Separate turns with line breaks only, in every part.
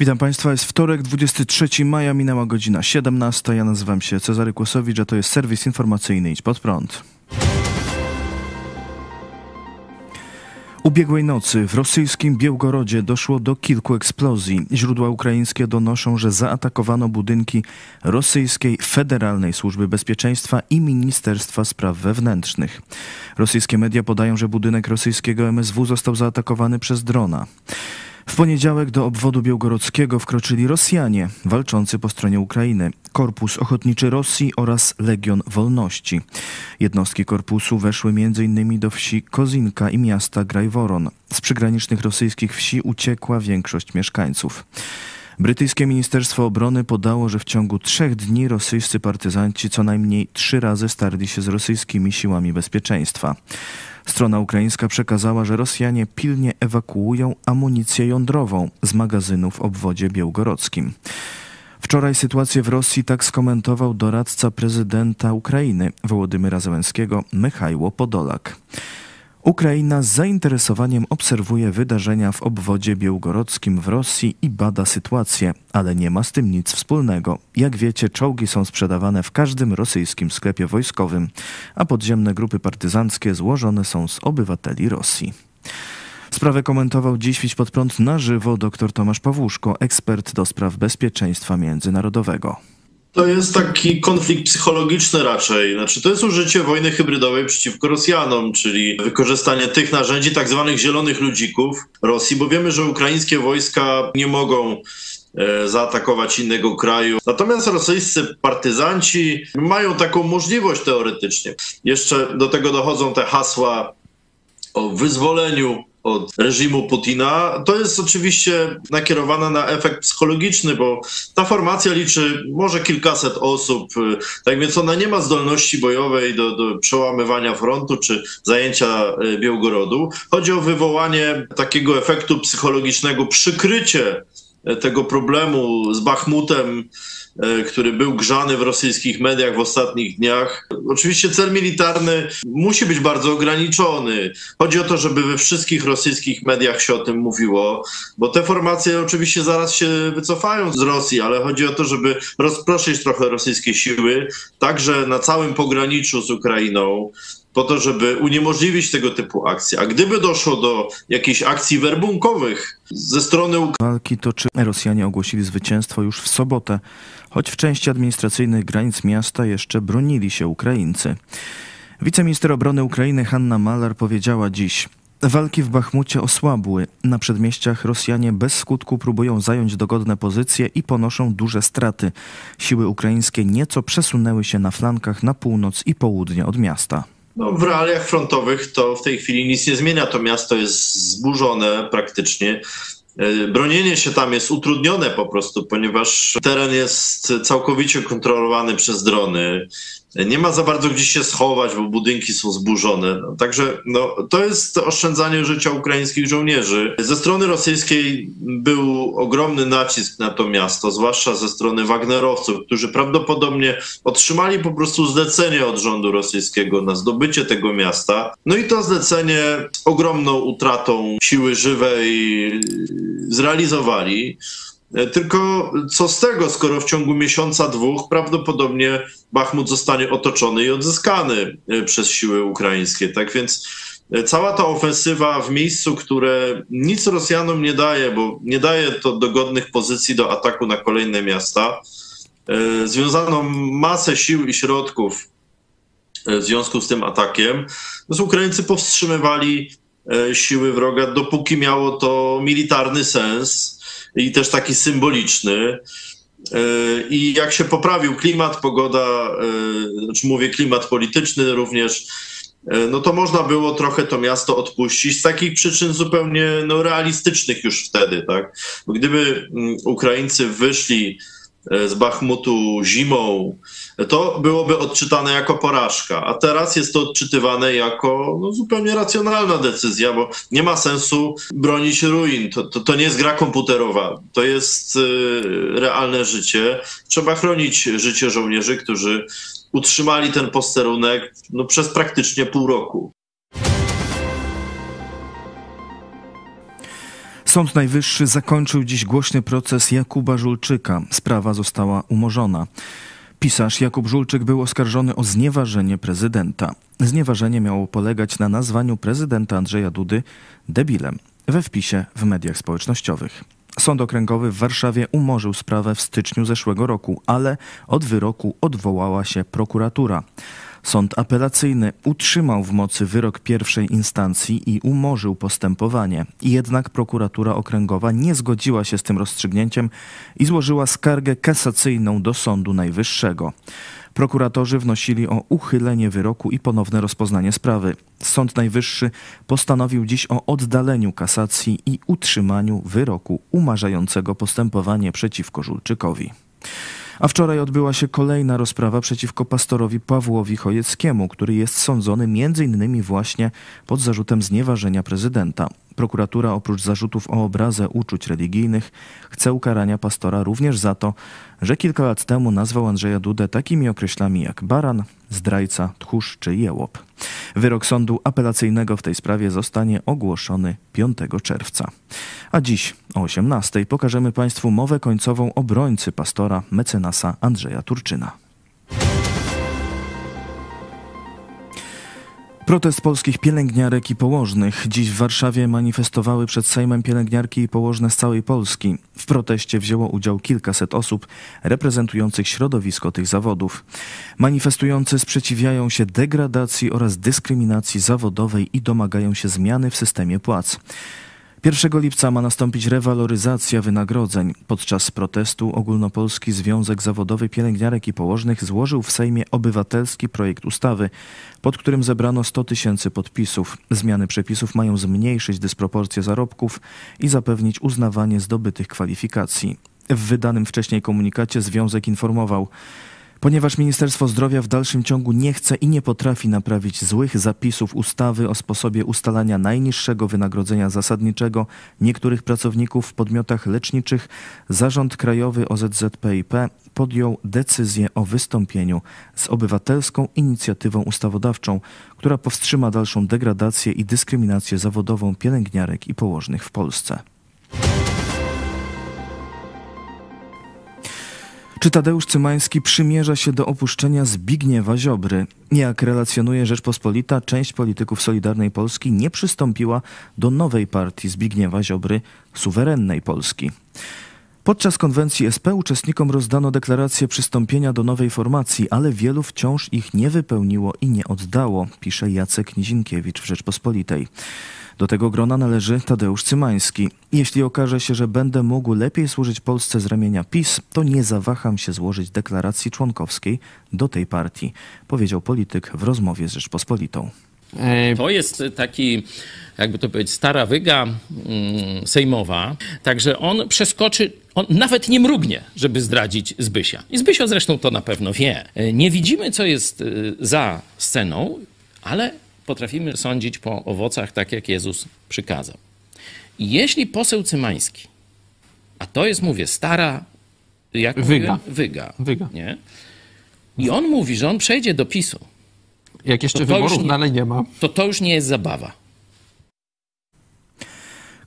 Witam Państwa, jest wtorek, 23 maja, minęła godzina 17. Ja nazywam się Cezary Kłosowicz, a to jest serwis informacyjny Idź Pod Prąd. Ubiegłej nocy w rosyjskim Białgorodzie doszło do kilku eksplozji. Źródła ukraińskie donoszą, że zaatakowano budynki rosyjskiej Federalnej Służby Bezpieczeństwa i Ministerstwa Spraw Wewnętrznych. Rosyjskie media podają, że budynek rosyjskiego MSW został zaatakowany przez drona. W poniedziałek do obwodu białgorodzkiego wkroczyli Rosjanie walczący po stronie Ukrainy, Korpus Ochotniczy Rosji oraz Legion Wolności. Jednostki korpusu weszły m.in. do wsi Kozinka i miasta Grajworon. Z przygranicznych rosyjskich wsi uciekła większość mieszkańców. Brytyjskie Ministerstwo Obrony podało, że w ciągu trzech dni rosyjscy partyzanci co najmniej trzy razy starli się z rosyjskimi siłami bezpieczeństwa. Strona ukraińska przekazała, że Rosjanie pilnie ewakuują amunicję jądrową z magazynów w obwodzie białgorodzkim. Wczoraj sytuację w Rosji tak skomentował doradca prezydenta Ukrainy Wołodymyra Zełenskiego Michajło Podolak. Ukraina z zainteresowaniem obserwuje wydarzenia w obwodzie białgorodzkim w Rosji i bada sytuację, ale nie ma z tym nic wspólnego. Jak wiecie, czołgi są sprzedawane w każdym rosyjskim sklepie wojskowym, a podziemne grupy partyzanckie złożone są z obywateli Rosji. Sprawę komentował dziś Wić pod prąd na żywo dr Tomasz Pawłuszko, ekspert do spraw bezpieczeństwa międzynarodowego.
To jest taki konflikt psychologiczny raczej. Znaczy, to jest użycie wojny hybrydowej przeciwko Rosjanom, czyli wykorzystanie tych narzędzi, tak zwanych zielonych ludzików Rosji, bo wiemy, że ukraińskie wojska nie mogą e, zaatakować innego kraju. Natomiast rosyjscy partyzanci mają taką możliwość teoretycznie. Jeszcze do tego dochodzą te hasła o wyzwoleniu od reżimu Putina, to jest oczywiście nakierowane na efekt psychologiczny, bo ta formacja liczy może kilkaset osób, tak więc ona nie ma zdolności bojowej do, do przełamywania frontu czy zajęcia e, Białgorodu. Chodzi o wywołanie takiego efektu psychologicznego, przykrycie e, tego problemu z Bachmutem który był grzany w rosyjskich mediach w ostatnich dniach. Oczywiście cel militarny musi być bardzo ograniczony. Chodzi o to, żeby we wszystkich rosyjskich mediach się o tym mówiło, bo te formacje oczywiście zaraz się wycofają z Rosji, ale chodzi o to, żeby rozproszyć trochę rosyjskie siły, także na całym pograniczu z Ukrainą, po to, żeby uniemożliwić tego typu akcje. A gdyby doszło do jakichś akcji werbunkowych ze strony
Walki toczy Rosjanie ogłosili zwycięstwo już w sobotę, choć w części administracyjnych granic miasta jeszcze bronili się Ukraińcy. Wiceminister obrony Ukrainy Hanna Malar powiedziała dziś: Walki w Bachmucie osłabły. Na przedmieściach Rosjanie bez skutku próbują zająć dogodne pozycje i ponoszą duże straty. Siły ukraińskie nieco przesunęły się na flankach na północ i południe od miasta.
No, w realiach frontowych to w tej chwili nic nie zmienia. To miasto jest zburzone praktycznie. E, bronienie się tam jest utrudnione po prostu, ponieważ teren jest całkowicie kontrolowany przez drony. Nie ma za bardzo gdzie się schować, bo budynki są zburzone. Także no, to jest oszczędzanie życia ukraińskich żołnierzy. Ze strony rosyjskiej był ogromny nacisk na to miasto, zwłaszcza ze strony Wagnerowców, którzy prawdopodobnie otrzymali po prostu zlecenie od rządu rosyjskiego na zdobycie tego miasta. No i to zlecenie z ogromną utratą siły żywej zrealizowali. E, tylko co z tego, skoro w ciągu miesiąca, dwóch prawdopodobnie Bachmut zostanie otoczony i odzyskany e, przez siły ukraińskie. Tak więc e, cała ta ofensywa w miejscu, które nic Rosjanom nie daje, bo nie daje to dogodnych pozycji do ataku na kolejne miasta, związano masę sił i środków w związku z tym atakiem. Więc Ukraińcy powstrzymywali siły wroga, dopóki miało to militarny sens i też taki symboliczny. E, I jak się poprawił klimat, pogoda, e, znaczy mówię klimat polityczny również, e, no to można było trochę to miasto odpuścić z takich przyczyn zupełnie no, realistycznych już wtedy, tak? Gdyby mm, Ukraińcy wyszli z Bachmutu zimą, to byłoby odczytane jako porażka. A teraz jest to odczytywane jako no, zupełnie racjonalna decyzja, bo nie ma sensu bronić ruin. To, to, to nie jest gra komputerowa, to jest y, realne życie. Trzeba chronić życie żołnierzy, którzy utrzymali ten posterunek no, przez praktycznie pół roku.
Sąd Najwyższy zakończył dziś głośny proces Jakuba Żulczyka. Sprawa została umorzona. Pisarz Jakub Żulczyk był oskarżony o znieważenie prezydenta. Znieważenie miało polegać na nazwaniu prezydenta Andrzeja Dudy debilem we wpisie w mediach społecznościowych. Sąd Okręgowy w Warszawie umorzył sprawę w styczniu zeszłego roku, ale od wyroku odwołała się prokuratura. Sąd apelacyjny utrzymał w mocy wyrok pierwszej instancji i umorzył postępowanie. Jednak prokuratura okręgowa nie zgodziła się z tym rozstrzygnięciem i złożyła skargę kasacyjną do Sądu Najwyższego. Prokuratorzy wnosili o uchylenie wyroku i ponowne rozpoznanie sprawy. Sąd Najwyższy postanowił dziś o oddaleniu kasacji i utrzymaniu wyroku umarzającego postępowanie przeciwko Żulczykowi. A wczoraj odbyła się kolejna rozprawa przeciwko pastorowi Pawłowi Chojeckiemu, który jest sądzony m.in. właśnie pod zarzutem znieważenia prezydenta. Prokuratura oprócz zarzutów o obrazę uczuć religijnych chce ukarania pastora również za to, że kilka lat temu nazwał Andrzeja Dudę takimi określami jak baran, zdrajca, tchórz czy jełop. Wyrok sądu apelacyjnego w tej sprawie zostanie ogłoszony 5 czerwca. A dziś o 18 pokażemy Państwu mowę końcową obrońcy pastora mecenasa Andrzeja Turczyna. Protest polskich pielęgniarek i położnych. Dziś w Warszawie manifestowały przed Sejmem pielęgniarki i położne z całej Polski. W proteście wzięło udział kilkaset osób reprezentujących środowisko tych zawodów. Manifestujący sprzeciwiają się degradacji oraz dyskryminacji zawodowej i domagają się zmiany w systemie płac. 1 lipca ma nastąpić rewaloryzacja wynagrodzeń. Podczas protestu Ogólnopolski Związek Zawodowy Pielęgniarek i Położnych złożył w Sejmie obywatelski projekt ustawy, pod którym zebrano 100 tysięcy podpisów. Zmiany przepisów mają zmniejszyć dysproporcje zarobków i zapewnić uznawanie zdobytych kwalifikacji. W wydanym wcześniej komunikacie związek informował, Ponieważ Ministerstwo Zdrowia w dalszym ciągu nie chce i nie potrafi naprawić złych zapisów ustawy o sposobie ustalania najniższego wynagrodzenia zasadniczego niektórych pracowników w podmiotach leczniczych, Zarząd Krajowy OZZPIP podjął decyzję o wystąpieniu z obywatelską inicjatywą ustawodawczą, która powstrzyma dalszą degradację i dyskryminację zawodową pielęgniarek i położnych w Polsce. Czy Tadeusz Cymański przymierza się do opuszczenia Zbigniewa Ziobry? Jak relacjonuje Rzeczpospolita, część polityków Solidarnej Polski nie przystąpiła do nowej partii Zbigniewa Ziobry, suwerennej Polski. Podczas konwencji SP uczestnikom rozdano deklarację przystąpienia do nowej formacji, ale wielu wciąż ich nie wypełniło i nie oddało, pisze Jacek Nizinkiewicz w Rzeczpospolitej. Do tego grona należy Tadeusz Cymański. Jeśli okaże się, że będę mógł lepiej służyć Polsce z ramienia PiS, to nie zawaham się złożyć deklaracji członkowskiej do tej partii, powiedział polityk w rozmowie z Rzeczpospolitą.
To jest taki, jakby to powiedzieć, stara wyga mm, sejmowa, także on przeskoczy, on nawet nie mrugnie, żeby zdradzić Zbysia. I Zbysio zresztą to na pewno wie. Nie widzimy, co jest y, za sceną, ale potrafimy sądzić po owocach, tak jak Jezus przykazał. I jeśli poseł Cymański, a to jest, mówię, stara, jak
Wyga.
mówię, wyga,
Wyga.
nie? I on mówi, że on przejdzie do PiSu,
Jak jeszcze
To to
wyborów
nie-
dalej nie ma.
to to już nie jest zabawa.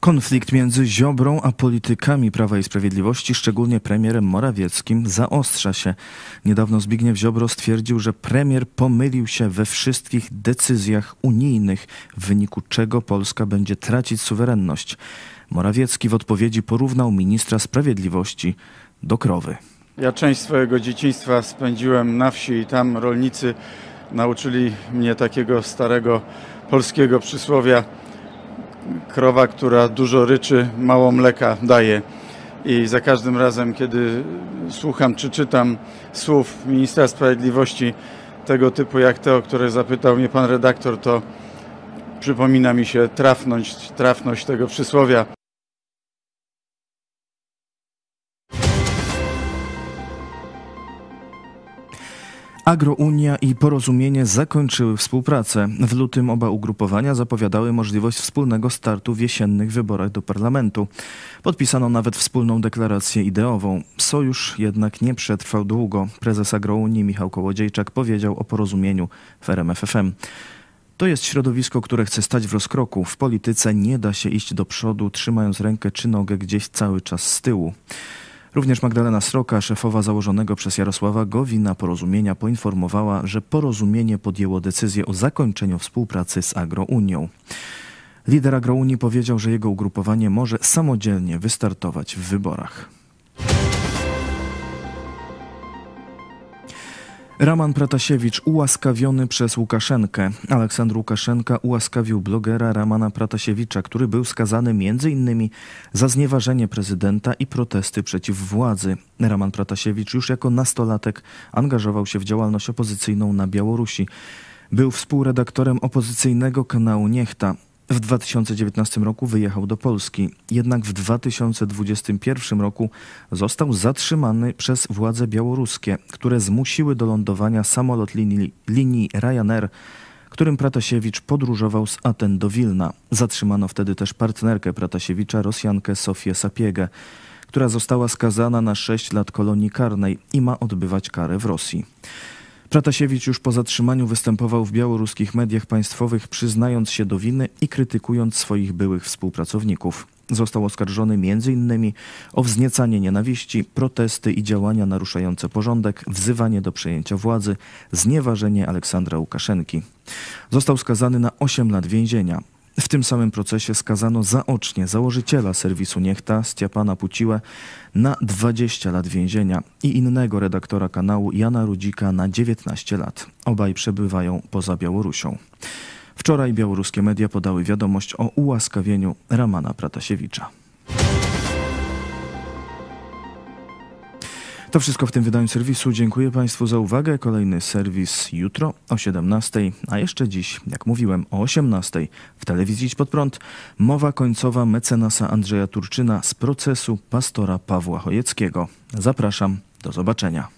Konflikt między Ziobrą a politykami Prawa i Sprawiedliwości, szczególnie premierem Morawieckim, zaostrza się. Niedawno Zbigniew Ziobro stwierdził, że premier pomylił się we wszystkich decyzjach unijnych, w wyniku czego Polska będzie tracić suwerenność. Morawiecki w odpowiedzi porównał ministra sprawiedliwości do krowy.
Ja część swojego dzieciństwa spędziłem na wsi i tam rolnicy nauczyli mnie takiego starego polskiego przysłowia krowa, która dużo ryczy, mało mleka daje. I za każdym razem, kiedy słucham czy czytam słów ministra sprawiedliwości tego typu jak te, o które zapytał mnie pan redaktor, to przypomina mi się trafność, trafność tego przysłowia.
Agrounia i Porozumienie zakończyły współpracę. W lutym oba ugrupowania zapowiadały możliwość wspólnego startu w jesiennych wyborach do parlamentu. Podpisano nawet wspólną deklarację ideową. Sojusz jednak nie przetrwał długo. Prezes Agrounii Michał Kołodziejczak powiedział o porozumieniu w RMFFM. To jest środowisko, które chce stać w rozkroku. W polityce nie da się iść do przodu, trzymając rękę czy nogę gdzieś cały czas z tyłu. Również Magdalena Sroka, szefowa założonego przez Jarosława Gowina porozumienia, poinformowała, że porozumienie podjęło decyzję o zakończeniu współpracy z Agrounią. Lider Agrounii powiedział, że jego ugrupowanie może samodzielnie wystartować w wyborach. Raman Pratasiewicz ułaskawiony przez Łukaszenkę. Aleksandr Łukaszenka ułaskawił blogera Ramana Pratasiewicza, który był skazany m.in. za znieważenie prezydenta i protesty przeciw władzy. Raman Pratasiewicz już jako nastolatek angażował się w działalność opozycyjną na Białorusi. Był współredaktorem opozycyjnego kanału Niechta. W 2019 roku wyjechał do Polski, jednak w 2021 roku został zatrzymany przez władze białoruskie, które zmusiły do lądowania samolot linii, linii Ryanair, którym Pratasiewicz podróżował z Aten do Wilna. Zatrzymano wtedy też partnerkę Pratasiewicza, Rosjankę Sofię Sapiegę, która została skazana na 6 lat kolonii karnej i ma odbywać karę w Rosji. Pratasiewicz już po zatrzymaniu występował w białoruskich mediach państwowych, przyznając się do winy i krytykując swoich byłych współpracowników. Został oskarżony m.in. o wzniecanie nienawiści, protesty i działania naruszające porządek, wzywanie do przejęcia władzy, znieważenie Aleksandra Łukaszenki. Został skazany na 8 lat więzienia. W tym samym procesie skazano zaocznie założyciela serwisu Niechta, Stiapana Puciłę, na 20 lat więzienia i innego redaktora kanału Jana Rudzika na 19 lat. Obaj przebywają poza Białorusią. Wczoraj białoruskie media podały wiadomość o ułaskawieniu Ramana Pratasiewicza. To wszystko w tym wydaniu serwisu. Dziękuję Państwu za uwagę. Kolejny serwis jutro o 17, a jeszcze dziś, jak mówiłem, o 18 w telewizji Idź Pod Prąd mowa końcowa mecenasa Andrzeja Turczyna z procesu pastora Pawła Chojeckiego. Zapraszam, do zobaczenia.